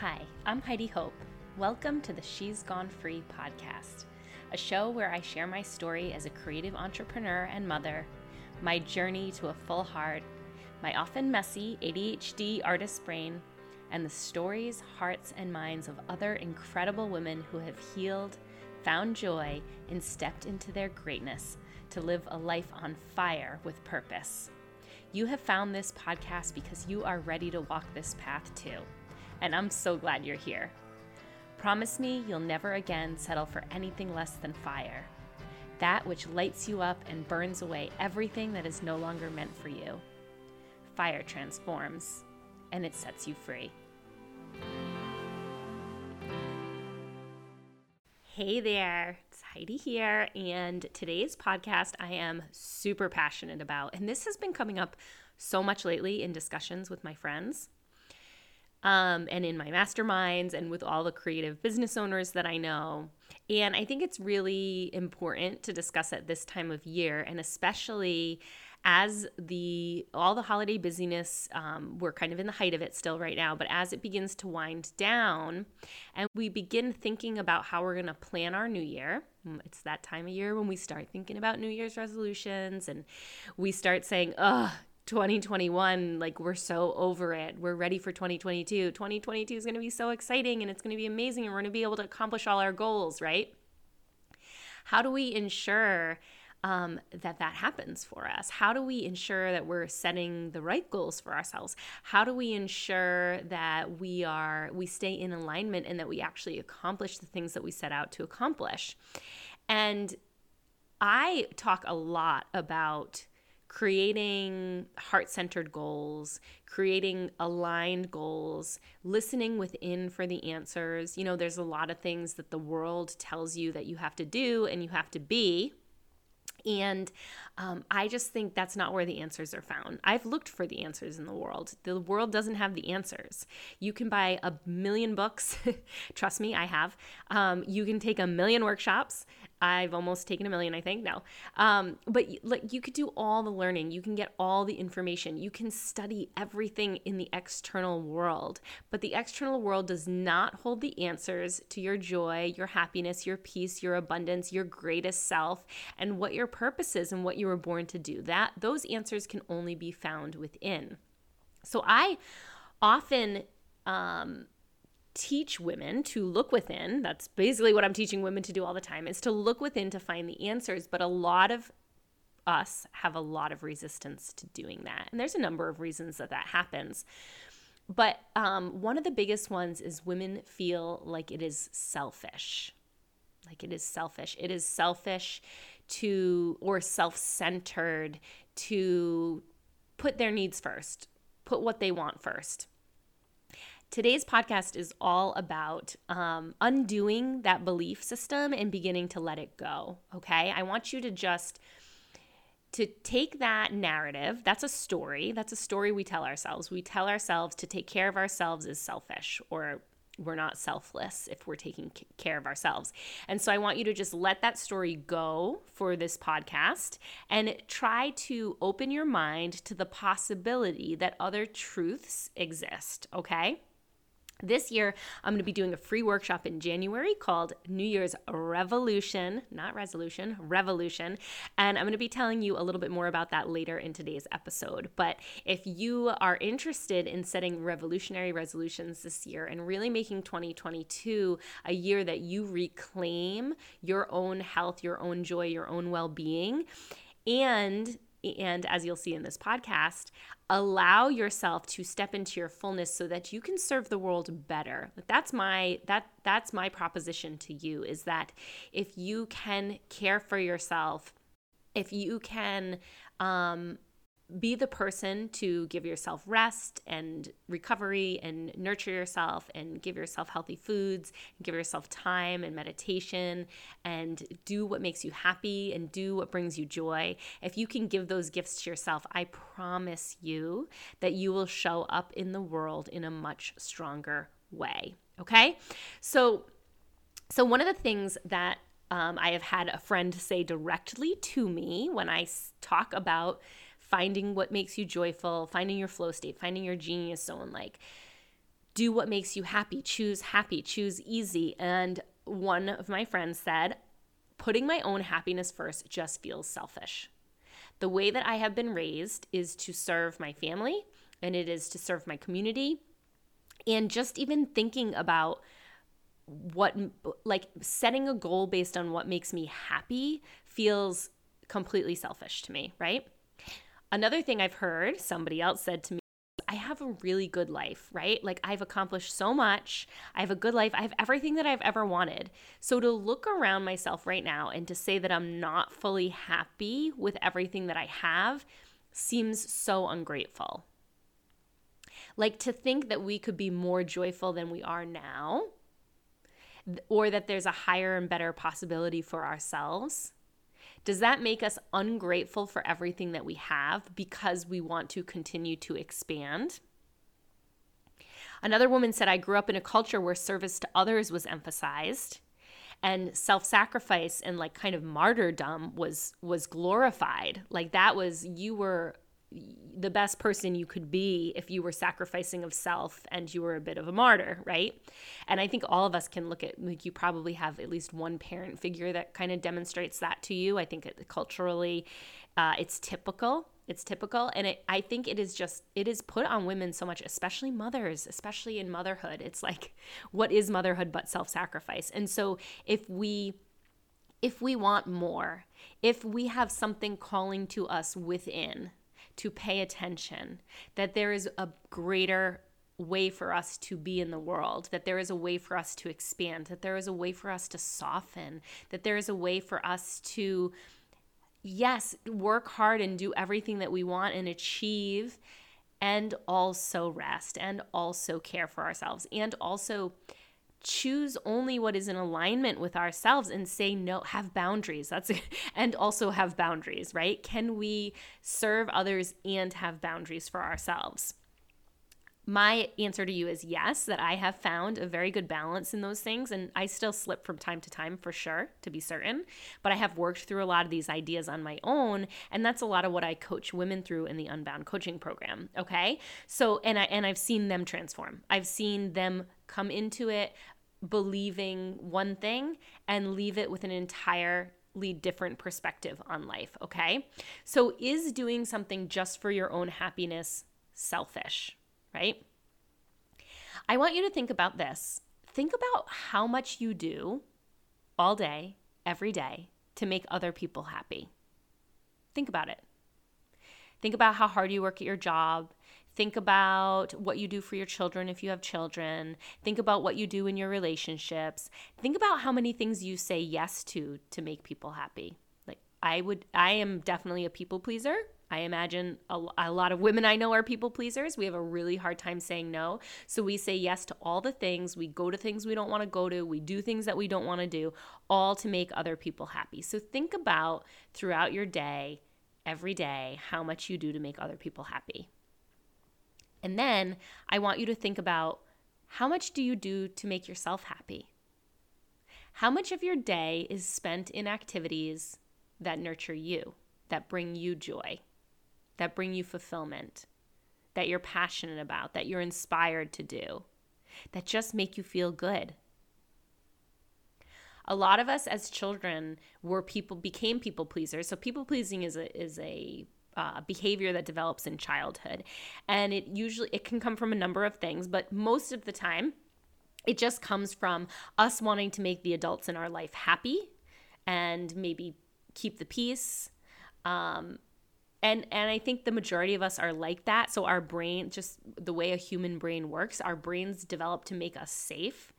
Hi, I'm Heidi Hope. Welcome to the She's Gone Free podcast, a show where I share my story as a creative entrepreneur and mother, my journey to a full heart, my often messy ADHD artist brain, and the stories, hearts, and minds of other incredible women who have healed, found joy, and stepped into their greatness to live a life on fire with purpose. You have found this podcast because you are ready to walk this path too and I'm so glad you're here. Promise me you'll never again settle for anything less than fire. That which lights you up and burns away everything that is no longer meant for you. Fire transforms, and it sets you free. Hey there, it's Heidi here, and today's podcast I am super passionate about. And this has been coming up so much lately in discussions with my friends um, and in my masterminds and with all the creative business owners that I know. And I think it's really important to discuss at this time of year, and especially as the all the holiday busyness um, we're kind of in the height of it still right now but as it begins to wind down and we begin thinking about how we're going to plan our new year mm, it's that time of year when we start thinking about new year's resolutions and we start saying oh 2021 like we're so over it. We're ready for 2022 2022 is going to be so exciting and it's going to be amazing and we're going to be able to accomplish all our goals right? How do we ensure um, that that happens for us? How do we ensure that we're setting the right goals for ourselves? How do we ensure that we are we stay in alignment and that we actually accomplish the things that we set out to accomplish? And i talk a lot about creating heart centered goals, creating aligned goals, listening within for the answers. You know, there's a lot of things that the world tells you that you have to do and you have to be. And um, I just think that's not where the answers are found. I've looked for the answers in the world. The world doesn't have the answers. You can buy a million books. Trust me, I have. Um, you can take a million workshops. I've almost taken a million, I think. No. Um, but like you could do all the learning. You can get all the information. You can study everything in the external world. But the external world does not hold the answers to your joy, your happiness, your peace, your abundance, your greatest self, and what your purpose is and what you were born to do. That those answers can only be found within. So I often um, teach women to look within. That's basically what I'm teaching women to do all the time is to look within to find the answers. But a lot of us have a lot of resistance to doing that. And there's a number of reasons that that happens. But um, one of the biggest ones is women feel like it is selfish. Like it is selfish. It is selfish to, or self centered to put their needs first, put what they want first. Today's podcast is all about um, undoing that belief system and beginning to let it go. Okay. I want you to just to take that narrative that's a story that's a story we tell ourselves we tell ourselves to take care of ourselves is selfish or we're not selfless if we're taking care of ourselves. And so I want you to just let that story go for this podcast and try to open your mind to the possibility that other truths exist, okay? This year, I'm going to be doing a free workshop in January called New Year's Revolution, not resolution, revolution. And I'm going to be telling you a little bit more about that later in today's episode. But if you are interested in setting revolutionary resolutions this year and really making 2022 a year that you reclaim your own health, your own joy, your own well being, and and as you'll see in this podcast, allow yourself to step into your fullness so that you can serve the world better. That's my that that's my proposition to you is that if you can care for yourself, if you can um be the person to give yourself rest and recovery and nurture yourself and give yourself healthy foods give yourself time and meditation and do what makes you happy and do what brings you joy. If you can give those gifts to yourself, I promise you that you will show up in the world in a much stronger way. Okay? So so one of the things that um, I have had a friend say directly to me when I talk about finding what makes you joyful, finding your flow state, finding your genius zone. Like, do what makes you happy, choose happy, choose easy. And one of my friends said, putting my own happiness first just feels selfish. The way that I have been raised is to serve my family and it is to serve my community. And just even thinking about what, like setting a goal based on what makes me happy feels completely selfish to me, right? Another thing I've heard somebody else said to me I have a really good life, right? Like I've accomplished so much. I have a good life. I have everything that I've ever wanted. So to look around myself right now and to say that I'm not fully happy with everything that I have seems so ungrateful. Like to think that we could be more joyful than we are now, or that there's a higher and better possibility for ourselves does that make us ungrateful for everything that we have because we want to continue to expand? Another woman said, I grew up in a culture where service to others was emphasized and self-sacrifice and like kind of martyrdom was was glorified like that was you were the best person you could be if you were sacrificing of self and you were a bit of a martyr, right? And I think all of us can look at like you probably have at least one parent figure that kind of demonstrates that to you. I think it, culturally, uh, it's typical. It's typical, and it, I think it is just it is put on women so much, especially mothers, especially in motherhood. It's like, what is motherhood but self-sacrifice? And so if we if we want more, if we have something calling to us within to pay attention, that there is a greater way for us to be in the world, that there is a way for us to expand, that there is a way for us to soften, that there is a way for us to, yes, work hard and do everything that we want and achieve, and also rest and also care for ourselves and also choose only what is in alignment with ourselves and say no have boundaries. That's and also have boundaries right? Can we serve others and have boundaries for ourselves my answer to you is yes that i have found a very good balance in those things and i still slip from time to time for sure to be certain. But i have worked through a lot of these ideas on my own and that's a lot of what i coach women through in the unbound coaching program okay? So and i and i've seen them transform. I've seen them come into it believing one thing and leave it with an entirely different perspective on life, okay? So, is doing something just for your own happiness selfish, right? I want you to think about this. Think about how much you do all day, every day to make other people happy. Think about it. Think about how hard you work at your job. Think about what you do for your children if you have children. Think about what you do in your relationships. Think about how many things you say yes to to make people happy. Like I would I am definitely a people pleaser. I imagine a, a, lot of women I know are people pleasers. We have a really hard time saying no. So we say yes to all the things. We go to things we don't want to go to. We do things that we don't want to do, all to make other people happy. So think about throughout your day, every day, how much you do to make other people happy. And then I want you to think about how much do you do to make yourself happy? How much of your day is spent in activities that nurture you, that bring you joy, that bring you fulfillment, that you're passionate about, that you're inspired to do, that just make you feel good? A lot of us as children were people became people pleasers. So people pleasing is a is a uh, behavior that develops in childhood and it usually it can come from a number of things but most of the time it just comes from us wanting to make the adults in our life happy and maybe keep the peace um, and and i think the majority of us are like that so our brain just the way a human brain works our brains develop to make us safe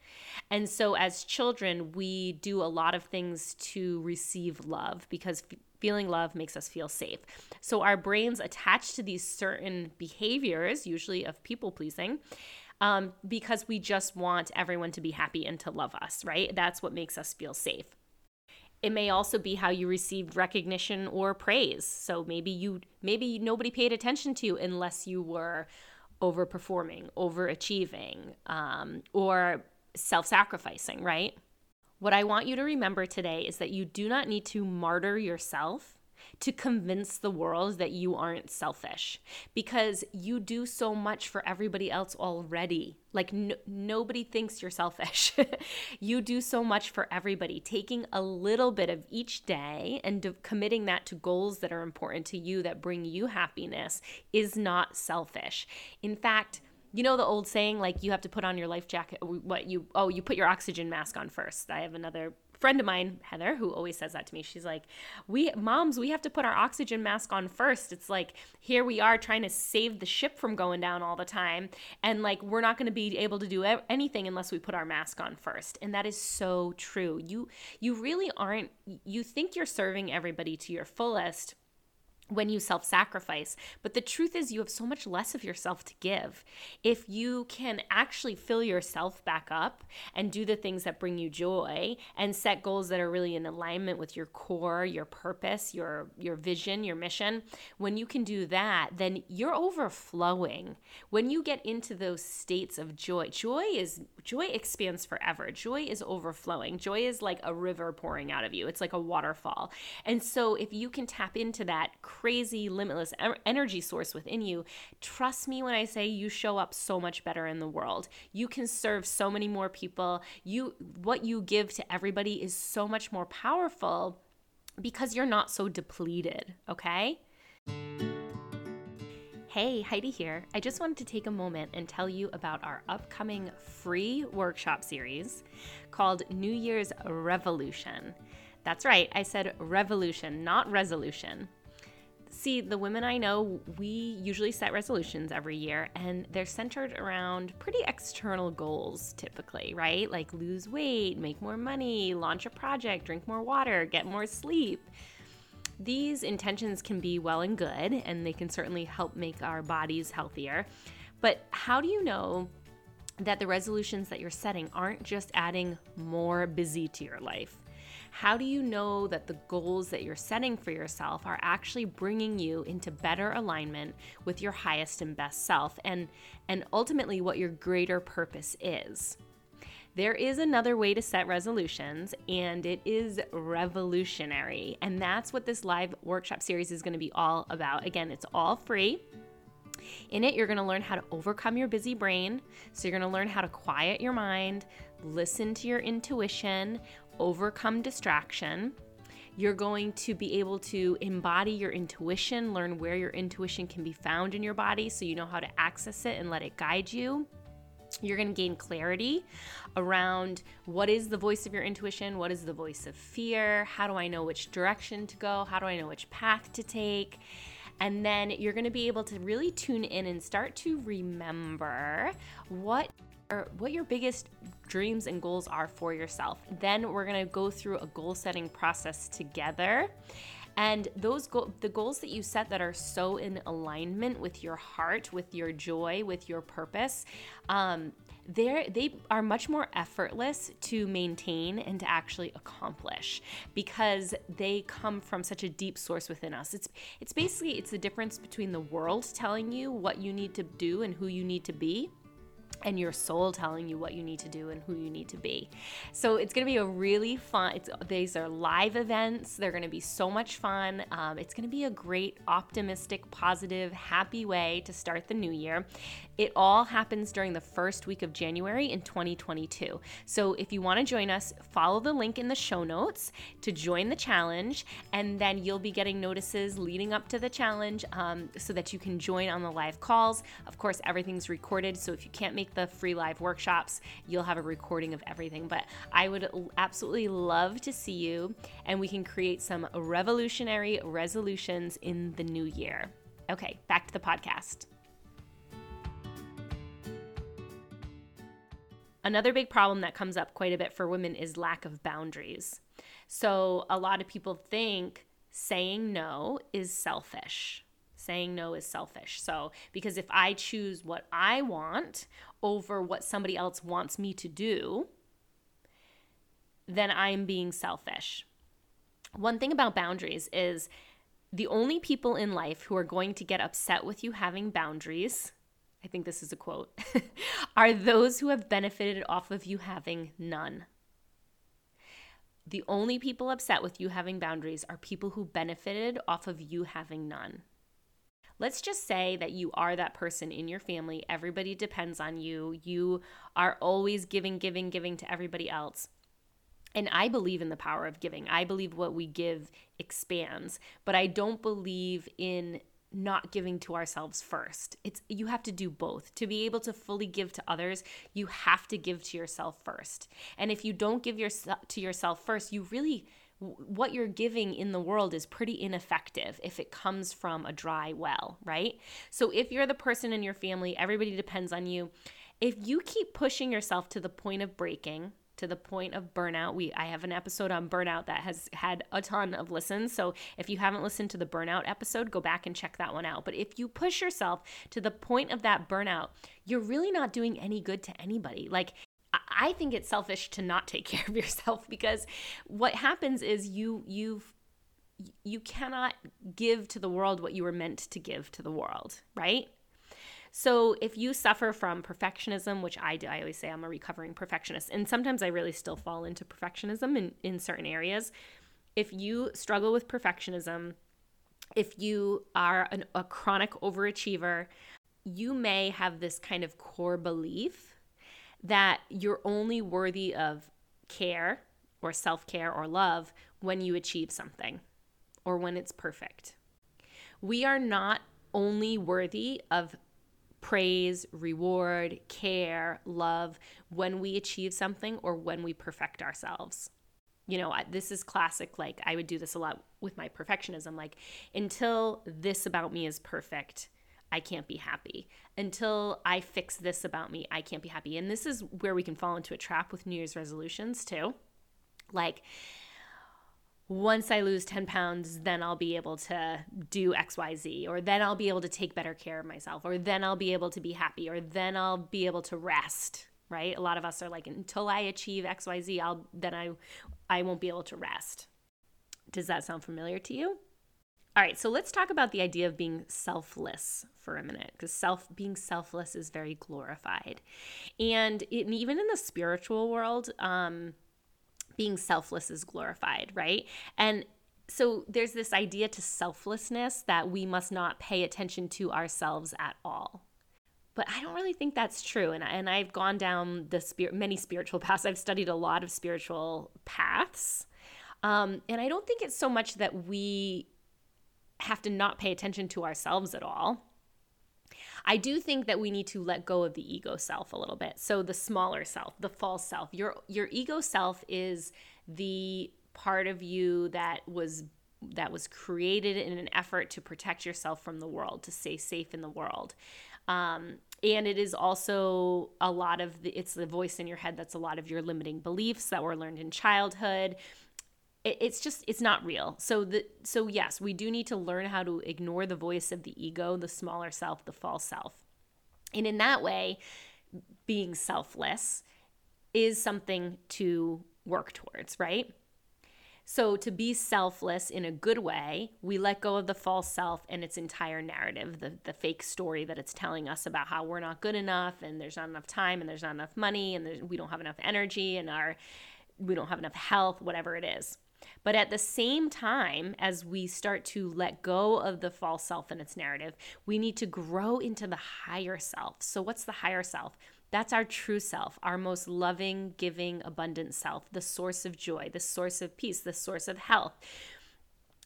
and so as children we do a lot of things to receive love because feeling love makes us feel safe. So our brains attach to these certain behaviors, usually of people pleasing. Um, because we just want everyone to be happy and to love us, right? That's what makes us feel safe. It may also be how you received recognition or praise. So maybe you maybe nobody paid attention to you unless you were overperforming, overachieving, um, or self-sacrificing, right? What I want you to remember today is that you do not need to martyr yourself to convince the world that you aren't selfish because you do so much for everybody else already. Like, no, nobody thinks you're selfish. you do so much for everybody. Taking a little bit of each day and de- committing that to goals that are important to you that bring you happiness is not selfish. In fact, you know the old saying like you have to put on your life jacket what you oh you put your oxygen mask on first i have another friend of mine, Heather, who always says that to me. She's like, "We moms, we have to put our oxygen mask on first. It's like here we are trying to save the ship from going down all the time, and like we're not going to be able to do anything unless we put our mask on first. And that is so true. You you really aren't. You think you're serving everybody to your fullest when you self sacrifice. But the truth is, you have so much less of yourself to give. If you can actually fill yourself back up and do the things that bring you joy and set goals that are really in alignment with your core, your purpose, your, your vision, your mission, when you can do that, then you're overflowing. When you get into those states of joy, joy is joy expands forever. Joy is overflowing. Joy is like a river pouring out of you. It's like a waterfall. And so if you can tap into that crazy, limitless energy source within you, trust me when I say you show up so much better in the world. You can serve so many more people. You what you give to everybody is so much more powerful because you're not so depleted, okay? Hey, Heidi here. I just wanted to take a moment and tell you about our upcoming free workshop series called New Year's Revolution. That's right, I said revolution, not resolution. See, the women I know, we usually set resolutions every year, and they're centered around pretty external goals typically, right? Like lose weight, make more money, launch a project, drink more water, get more sleep. These intentions can be well and good, and they can certainly help make our bodies healthier. But how do you know that the resolutions that you're setting aren't just adding more busy to your life? How do you know that the goals that you're setting for yourself are actually bringing you into better alignment with your highest and best self and and ultimately what your greater purpose is? There is another way to set resolutions, and it is revolutionary. And that's what this live workshop series is going to be all about. Again, it's all free. In it, you're going to learn how to overcome your busy brain. So, you're going to learn how to quiet your mind, listen to your intuition, overcome distraction. You're going to be able to embody your intuition, learn where your intuition can be found in your body so you know how to access it and let it guide you. You're going to gain clarity around what is the voice of your intuition, what is the voice of fear, how do I know which direction to go, how do I know which path to take. And then you're going to be able to really tune in and start to remember what what your biggest dreams and goals are for yourself. Then we're going to go through a goal setting process together. And those go- the goals that you set that are so in alignment with your heart, with your joy, with your purpose, um, they they are much more effortless to maintain and to actually accomplish because they come from such a deep source within us. It's it's basically it's the difference between the world telling you what you need to do and who you need to be and your soul telling you what you need to do and who you need to be. So it's going to be a really fun. It's these are live events. They're going to be so much fun. Um, it's going to be a great, optimistic, positive, happy way to start the new year. It all happens during the first week of January in 2022. So if you want to join us, follow the link in the show notes to join the challenge, and then you'll be getting notices leading up to the challenge um, so that you can join on the live calls. Of course, everything's recorded, so if you can't make the free live workshops, you'll have a recording of everything. But I would absolutely love to see you, and we can create some revolutionary resolutions in the new year. Okay, back to the podcast. Another big problem that comes up quite a bit for women is lack of boundaries. So, a lot of people think saying no is selfish saying no is selfish. So, because if I choose what I want over what somebody else wants me to do, then I'm being selfish. One thing about boundaries is the only people in life who are going to get upset with you having boundaries, I think this is a quote, are those who have benefited off of you having none. The only people upset with you having boundaries are people who benefited off of you having none. Let's just say that you are that person in your family. Everybody depends on you. You are always giving, giving, giving to everybody else. And I believe in the power of giving. I believe what we give expands, but I don't believe in not giving to ourselves first. It's you have to do both. To be able to fully give to others, you have to give to yourself first. And if you don't give yourself to yourself first, you really what you're giving in the world is pretty ineffective if it comes from a dry well, right? So if you're the person in your family, everybody depends on you. If you keep pushing yourself to the point of breaking, to the point of burnout. We I have an episode on burnout that has had a ton of listens. So if you haven't listened to the burnout episode, go back and check that one out. But if you push yourself to the point of that burnout, you're really not doing any good to anybody. Like I think it's selfish to not take care of yourself because what happens is you you've you cannot give to the world what you were meant to give to the world, right? So if you suffer from perfectionism, which I do, I always say I'm a recovering perfectionist, and sometimes I really still fall into perfectionism in, in certain areas. If you struggle with perfectionism, if you are an, a chronic overachiever, you may have this kind of core belief that you're only worthy of care or self care or love when you achieve something or when it's perfect. We are not only worthy of praise, reward, care, love when we achieve something or when we perfect ourselves. You know, this is classic. Like, I would do this a lot with my perfectionism. Like, until this about me is perfect, I can't be happy. Until I fix this about me, I can't be happy. And this is where we can fall into a trap with New Year's resolutions, too. Like, once I lose 10 pounds, then I'll be able to do XYZ, or then I'll be able to take better care of myself, or then I'll be able to be happy, or then I'll be able to rest, right? A lot of us are like, until I achieve XYZ, I'll then I I won't be able to rest. Does that sound familiar to you? All right, so let's talk about the idea of being selfless for a minute, because self being selfless is very glorified, and it, even in the spiritual world, um, being selfless is glorified, right? And so there's this idea to selflessness that we must not pay attention to ourselves at all. But I don't really think that's true. And, and I've gone down the spirit, many spiritual paths. I've studied a lot of spiritual paths. Um, and I don't think it's so much that we have to not pay attention to ourselves at all. I do think that we need to let go of the ego self a little bit. So the smaller self, the false self. Your your ego self is the part of you that was that was created in an effort to protect yourself from the world, to stay safe in the world. Um, and it is also a lot of the it's the voice in your head that's a lot of your limiting beliefs that were learned in childhood it's just it's not real. So the so yes we do need to learn how to ignore the voice of the ego the smaller self the false self. And in that way being selfless is something to work towards right? So to be selfless in a good way we let go of the false self and its entire narrative the, the fake story that it's telling us about how we're not good enough and there's not enough time and there's not enough money and we don't have enough energy and our we don't have enough health whatever it is but at the same time, as we start to let go of the false self and its narrative, we need to grow into the higher self. So, what's the higher self? That's our true self, our most loving, giving, abundant self, the source of joy, the source of peace, the source of health.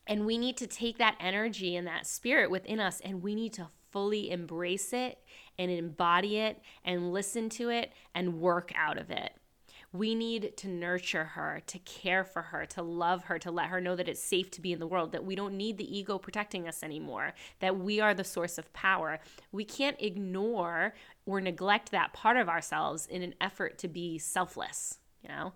And we need to take that energy and that spirit within us and we need to fully embrace it and embody it and listen to it and work out of it. We need to nurture her, to care for her, to love her, to let her know that it's safe to be in the world, that we don't need the ego protecting us anymore, that we are the source of power. We can't ignore or neglect that part of ourselves in an effort to be selfless, you know?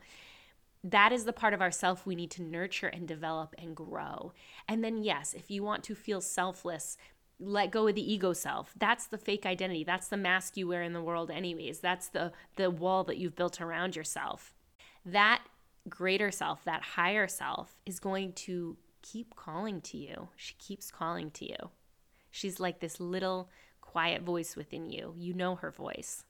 that is the part of ourself we need to nurture and develop and grow. And then, yes, if you want to feel selfless, let go of the ego self. That's the fake identity. That's the mask you wear in the world anyways. That's the the wall that you've built around yourself. That greater self that higher self is going to keep calling to you. She keeps calling to you. She's like this little quiet voice within you. You know her voice.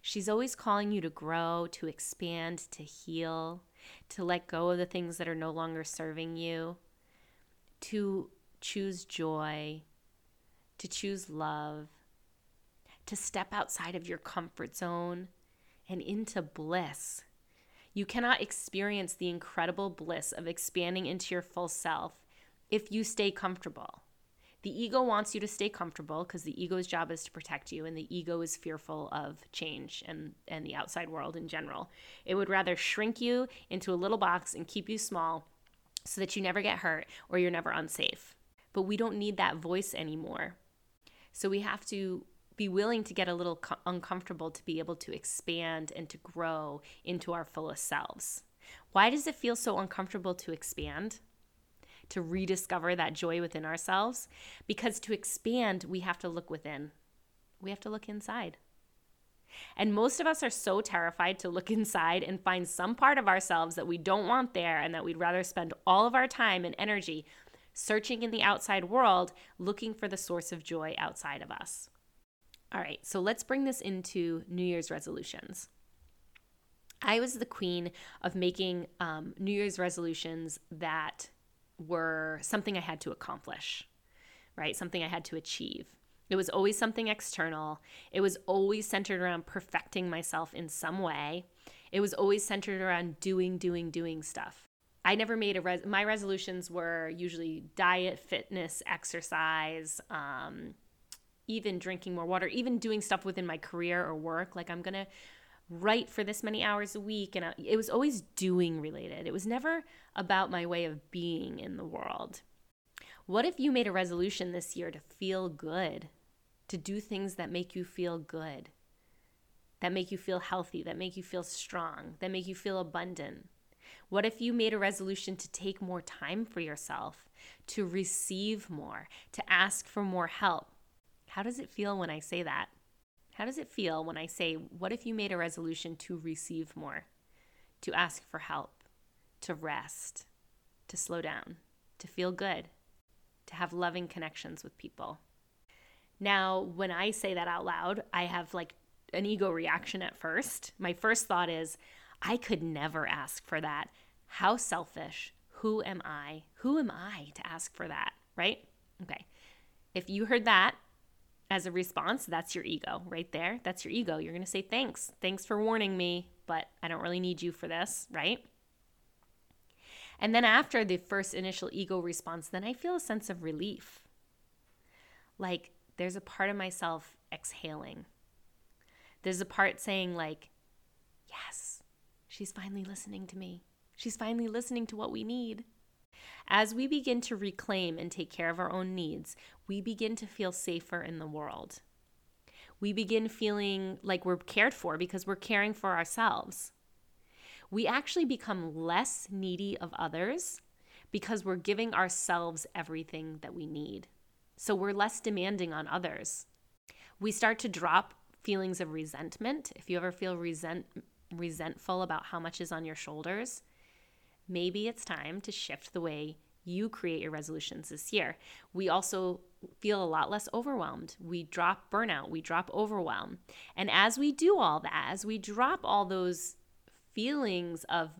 She's always calling you to grow, to expand, to heal, to let go of the things that are no longer serving you, to choose joy, to choose love, to step outside of your comfort zone and into bliss. You cannot experience the incredible bliss of expanding into your full self if you stay comfortable. The ego wants you to stay comfortable because the ego's job is to protect you, and the ego is fearful of change and, and the outside world in general. It would rather shrink you into a little box and keep you small so that you never get hurt or you're never unsafe. But we don't need that voice anymore. So we have to be willing to get a little co- uncomfortable to be able to expand and to grow into our fullest selves. Why does it feel so uncomfortable to expand? to rediscover that joy within ourselves. Because to expand, we have to look within, we have to look inside. And most of us are so terrified to look inside and find some part of ourselves that we don't want there and that we'd rather spend all of our time and energy searching in the outside world looking for the source of joy outside of us. All right, so let's bring this into New Year's resolutions. I was the queen of making um, New Year's resolutions that were something I had to accomplish, right? Something I had to achieve. It was always something external. It was always centered around perfecting myself in some way. It was always centered around doing, doing, doing stuff. I never made a res. My resolutions were usually diet, fitness, exercise, um, even drinking more water, even doing stuff within my career or work. Like I'm gonna write for this many hours a week, and it was always doing related. It was never about my way of being in the world. What if you made a resolution this year to feel good, to do things that make you feel good, that make you feel healthy, that make you feel strong, that make you feel abundant? What if you made a resolution to take more time for yourself, to receive more, to ask for more help? How does it feel when I say that? How does it feel when I say, What if you made a resolution to receive more, to ask for help, to rest, to slow down, to feel good, to have loving connections with people. Now, when I say that out loud, I have like an ego reaction at first. My first thought is, I could never ask for that. How selfish. Who am I? Who am I to ask for that? Right? Okay. If you heard that as a response, that's your ego right there. That's your ego. You're going to say, thanks. Thanks for warning me, but I don't really need you for this, right? And then after the first initial ego response, then I feel a sense of relief. Like there's a part of myself exhaling. There's a part saying, like, yes, she's finally listening to me. She's finally listening to what we need. As we begin to reclaim and take care of our own needs, we begin to feel safer in the world. We begin feeling like we're cared for because we're caring for ourselves we actually become less needy of others because we're giving ourselves everything that we need. So we're less demanding on others. We start to drop feelings of resentment. If you ever feel resent resentful about how much is on your shoulders, maybe it's time to shift the way you create your resolutions this year. We also feel a lot less overwhelmed. We drop burnout, we drop overwhelm. And as we do all that, as we drop all those feelings of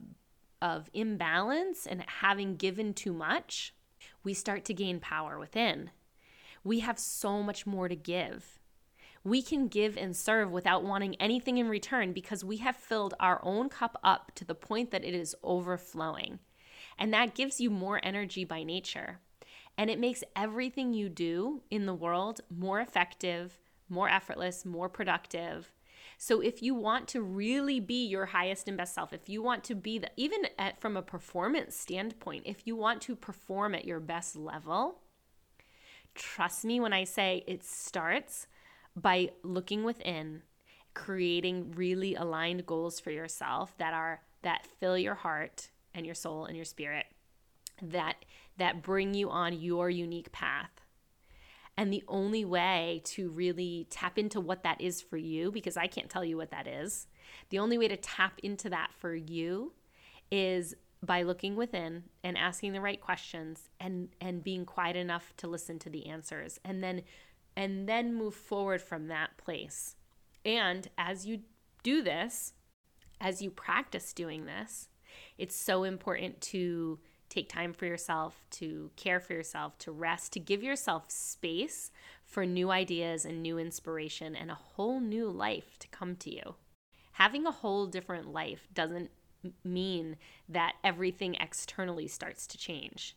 of imbalance and having given too much, we start to gain power within. We have so much more to give. We can give and serve without wanting anything in return because we have filled our own cup up to the point that it is overflowing. And that gives you more energy by nature. And it makes everything you do in the world more effective, more effortless, more productive, so if you want to really be your highest and best self, if you want to be the even at, from a performance standpoint, if you want to perform at your best level, trust me when I say it starts by looking within, creating really aligned goals for yourself that are that fill your heart and your soul and your spirit that that bring you on your unique path. And the only way to really tap into what that is for you, because I can't tell you what that is, the only way to tap into that for you is by looking within and asking the right questions and and being quiet enough to listen to the answers. And then and then move forward from that place. And as you do this, as you practice doing this, it's so important to take time for yourself, to care for yourself, to rest, to give yourself space for new ideas and new inspiration and a whole new life to come to you. Having a whole different life doesn't mean that everything externally starts to change.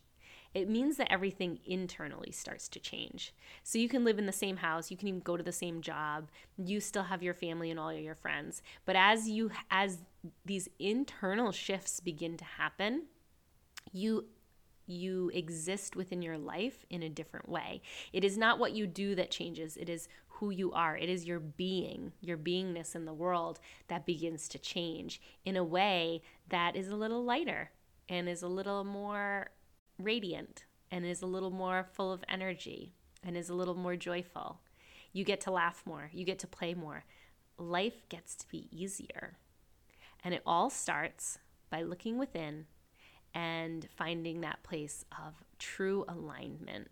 It means that everything internally starts to change. So you can live in the same house, you can even go to the same job, you still have your family and all your friends. But as you as these internal shifts begin to happen, you you exist within your life in a different way. It is not what you do that changes, it is who you are. It is your being, your beingness in the world that begins to change in a way that is a little lighter and is a little more radiant and is a little more full of energy and is a little more joyful. You get to laugh more, you get to play more. Life gets to be easier. And it all starts by looking within and finding that place of true alignment.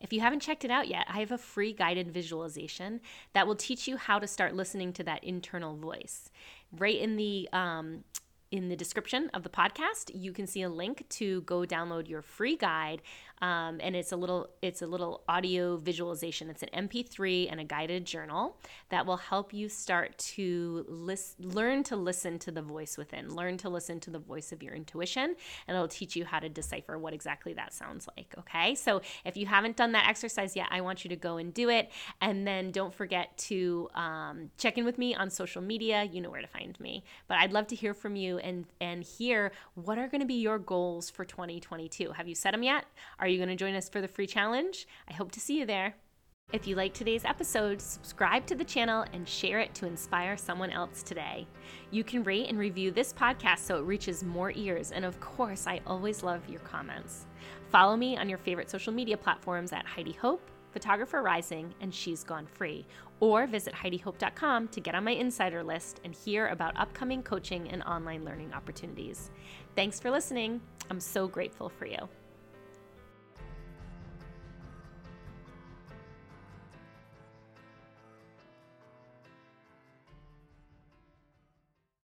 If you haven't checked it out yet, I have a free guided visualization that will teach you how to start listening to that internal voice. Right in the um, in the description of the podcast, you can see a link to go download your free guide um, and it's a little it's a little audio visualization. It's an MP3 and a guided journal that will help you start to list, learn to listen to the voice within, learn to listen to the voice of your intuition, and it'll teach you how to decipher what exactly that sounds like. Okay, so if you haven't done that exercise yet, I want you to go and do it, and then don't forget to um, check in with me on social media. You know where to find me, but I'd love to hear from you and and hear what are going to be your goals for 2022. Have you set them yet? Are are you going to join us for the free challenge? I hope to see you there. If you like today's episode, subscribe to the channel and share it to inspire someone else today. You can rate and review this podcast so it reaches more ears. And of course, I always love your comments. Follow me on your favorite social media platforms at Heidi Hope, Photographer Rising, and She's Gone Free. Or visit HeidiHope.com to get on my insider list and hear about upcoming coaching and online learning opportunities. Thanks for listening. I'm so grateful for you.